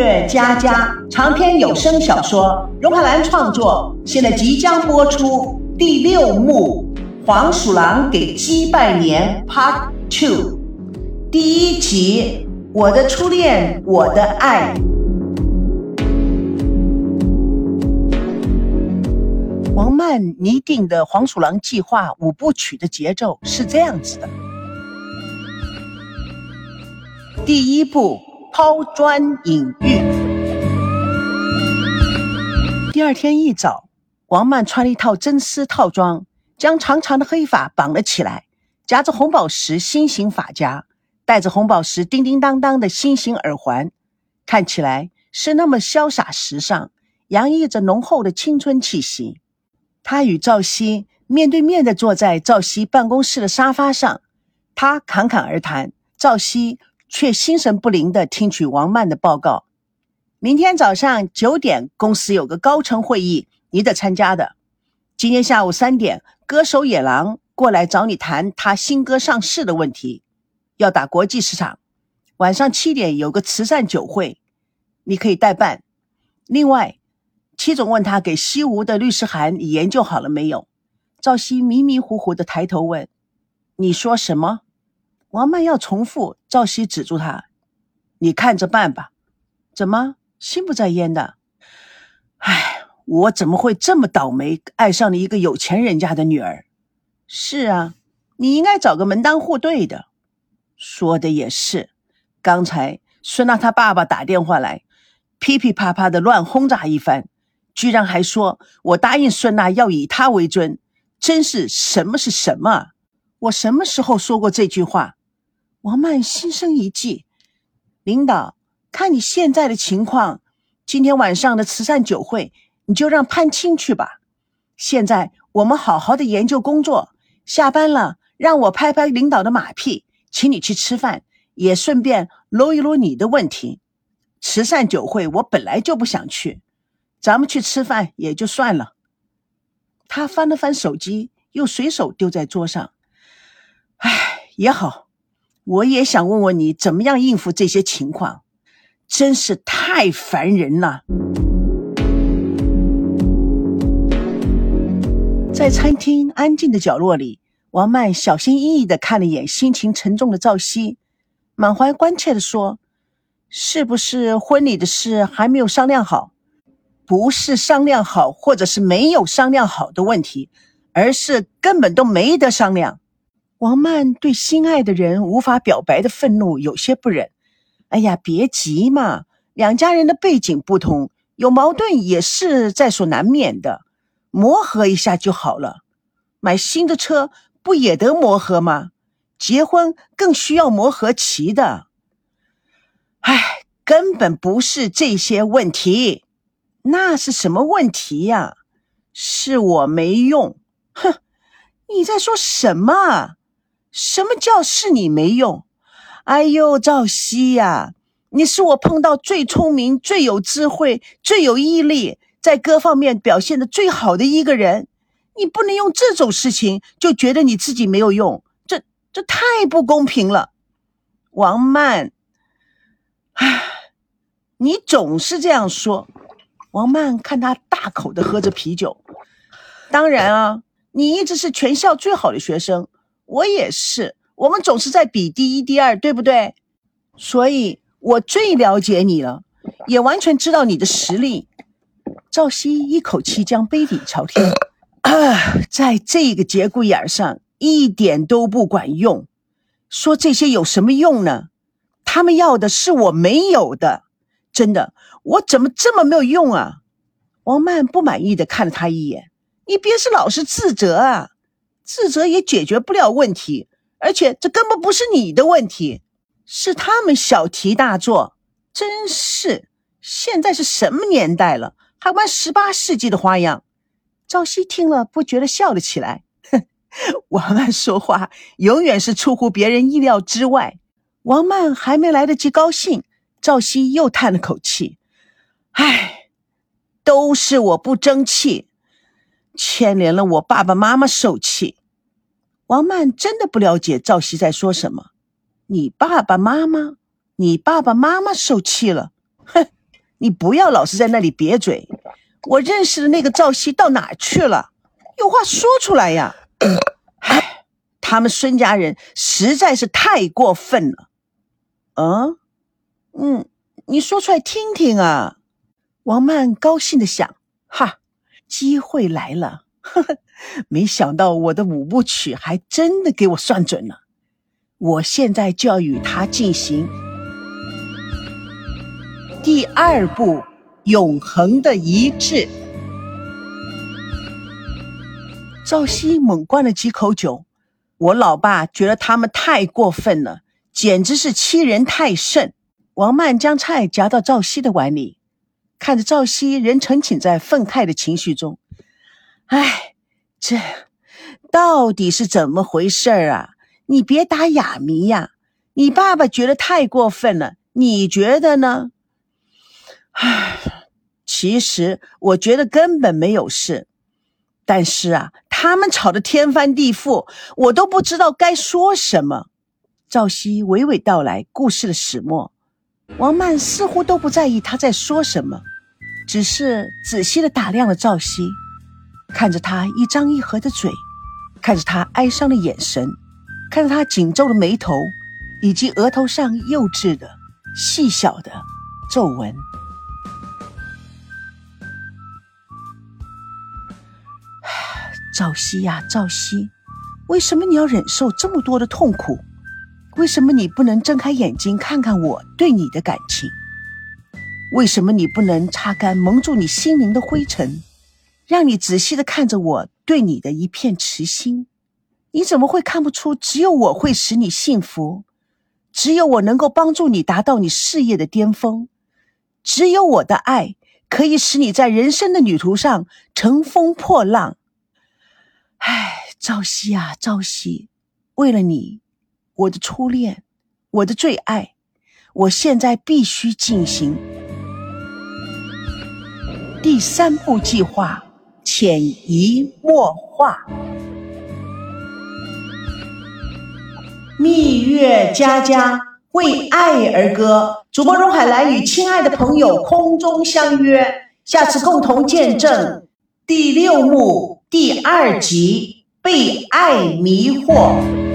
乐佳佳长篇有声小说，荣海兰创作，现在即将播出第六幕《黄鼠狼给鸡拜年》Part Two，第一集《我的初恋，我的爱》。王曼拟定的《黄鼠狼计划》五部曲的节奏是这样子的：第一步。抛砖引玉。第二天一早，王曼穿了一套真丝套装，将长长的黑发绑了起来，夹着红宝石心形发夹，戴着红宝石叮叮当当的心形耳环，看起来是那么潇洒时尚，洋溢着浓厚的青春气息。他与赵熙面对面的坐在赵熙办公室的沙发上，他侃侃而谈，赵熙。却心神不宁地听取王曼的报告。明天早上九点，公司有个高层会议，你得参加的。今天下午三点，歌手野狼过来找你谈他新歌上市的问题，要打国际市场。晚上七点有个慈善酒会，你可以代办。另外，戚总问他给西吴的律师函你研究好了没有？赵熙迷迷糊糊地抬头问：“你说什么？”王曼要重复，赵熙止住他：“你看着办吧。”怎么心不在焉的？哎，我怎么会这么倒霉，爱上了一个有钱人家的女儿？是啊，你应该找个门当户对的。说的也是。刚才孙娜她爸爸打电话来，噼噼啪啪的乱轰炸一番，居然还说我答应孙娜要以她为尊，真是什么是什么？我什么时候说过这句话？王曼心生一计，领导，看你现在的情况，今天晚上的慈善酒会，你就让潘青去吧。现在我们好好的研究工作，下班了让我拍拍领导的马屁，请你去吃饭，也顺便搂一搂你的问题。慈善酒会我本来就不想去，咱们去吃饭也就算了。他翻了翻手机，又随手丢在桌上。唉，也好。我也想问问你，怎么样应付这些情况？真是太烦人了。在餐厅安静的角落里，王曼小心翼翼的看了一眼心情沉重的赵熙，满怀关切的说：“是不是婚礼的事还没有商量好？不是商量好，或者是没有商量好的问题，而是根本都没得商量。”王曼对心爱的人无法表白的愤怒有些不忍。哎呀，别急嘛，两家人的背景不同，有矛盾也是在所难免的，磨合一下就好了。买新的车不也得磨合吗？结婚更需要磨合期的。哎，根本不是这些问题，那是什么问题呀？是我没用。哼，你在说什么？什么叫是你没用？哎呦，赵熙呀，你是我碰到最聪明、最有智慧、最有毅力，在各方面表现的最好的一个人。你不能用这种事情就觉得你自己没有用，这这太不公平了。王曼，唉，你总是这样说。王曼看他大口的喝着啤酒。当然啊，你一直是全校最好的学生。我也是，我们总是在比第一、第二，对不对？所以我最了解你了，也完全知道你的实力。赵熙一口气将杯底朝天，啊在这个节骨眼上一点都不管用。说这些有什么用呢？他们要的是我没有的，真的，我怎么这么没有用啊？王曼不满意的看了他一眼，你别是老是自责啊。自责也解决不了问题，而且这根本不是你的问题，是他们小题大做。真是，现在是什么年代了，还玩十八世纪的花样？赵熙听了不觉得笑了起来。哼，王曼说话永远是出乎别人意料之外。王曼还没来得及高兴，赵熙又叹了口气：“唉，都是我不争气，牵连了我爸爸妈妈受气。”王曼真的不了解赵熙在说什么。你爸爸妈妈，你爸爸妈妈受气了，哼，你不要老是在那里瘪嘴。我认识的那个赵熙到哪去了？有话说出来呀！唉，他们孙家人实在是太过分了。嗯，嗯，你说出来听听啊！王曼高兴的想：哈，机会来了！呵呵，没想到我的五部曲还真的给我算准了。我现在就要与他进行第二步。永恒的一致。赵熙猛灌了几口酒，我老爸觉得他们太过分了，简直是欺人太甚。王曼将菜夹到赵熙的碗里，看着赵熙仍沉浸在愤慨的情绪中，哎，这到底是怎么回事啊？你别打哑谜呀！你爸爸觉得太过分了，你觉得呢？唉，其实我觉得根本没有事，但是啊，他们吵得天翻地覆，我都不知道该说什么。赵熙娓娓道来故事的始末，王曼似乎都不在意他在说什么，只是仔细的打量了赵熙，看着他一张一合的嘴，看着他哀伤的眼神，看着他紧皱的眉头，以及额头上幼稚的、细小的皱纹。赵熙呀，赵熙，为什么你要忍受这么多的痛苦？为什么你不能睁开眼睛看看我对你的感情？为什么你不能擦干蒙住你心灵的灰尘，让你仔细的看着我对你的一片痴心？你怎么会看不出，只有我会使你幸福，只有我能够帮助你达到你事业的巅峰，只有我的爱可以使你在人生的旅途上乘风破浪。唉，朝夕啊，朝夕，为了你，我的初恋，我的最爱，我现在必须进行第三步计划，潜移默化。蜜月佳佳为爱而歌，主播荣海兰与亲爱的朋友空中相约，下次共同见证第六幕。第二集被爱迷惑。